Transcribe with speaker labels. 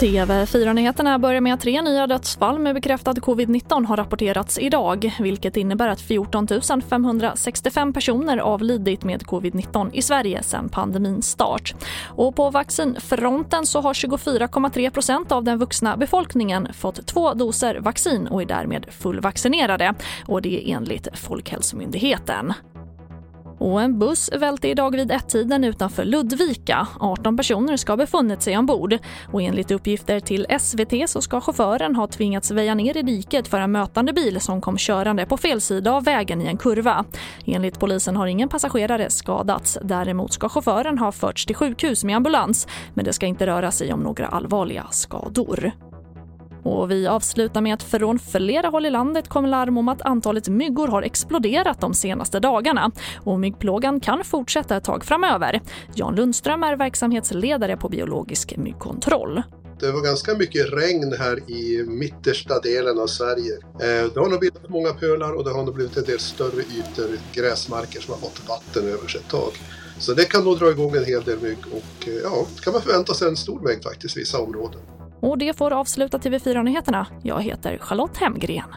Speaker 1: TV4-nyheterna börjar med att tre nya dödsfall med bekräftad covid-19 har rapporterats idag, vilket innebär att 14 565 personer avlidit med covid-19 i Sverige sedan pandemins start. Och på vaccinfronten så har 24,3 av den vuxna befolkningen fått två doser vaccin och är därmed fullvaccinerade. Och det är enligt Folkhälsomyndigheten. Och en buss välte idag vid ett-tiden utanför Ludvika. 18 personer ska ha befunnit sig ombord. Och enligt uppgifter till SVT så ska chauffören ha tvingats väja ner i diket för en mötande bil som kom körande på fel sida av vägen i en kurva. Enligt polisen har ingen passagerare skadats. Däremot ska chauffören ha förts till sjukhus med ambulans men det ska inte röra sig om några allvarliga skador. Och vi avslutar med att från flera håll i landet kommer larm om att antalet myggor har exploderat de senaste dagarna och myggplågan kan fortsätta ett tag framöver. Jan Lundström är verksamhetsledare på biologisk myggkontroll.
Speaker 2: Det var ganska mycket regn här i mittersta delen av Sverige. Eh, det har nog bildat många pölar och det har nog blivit en del större ytor, gräsmarker som har fått vatten över sig ett tag. Så det kan nog dra igång en hel del mygg och eh, ja, kan man förvänta sig en stor mängd faktiskt i vissa områden.
Speaker 1: Och det får avsluta TV4-nyheterna. Jag heter Charlotte Hemgren.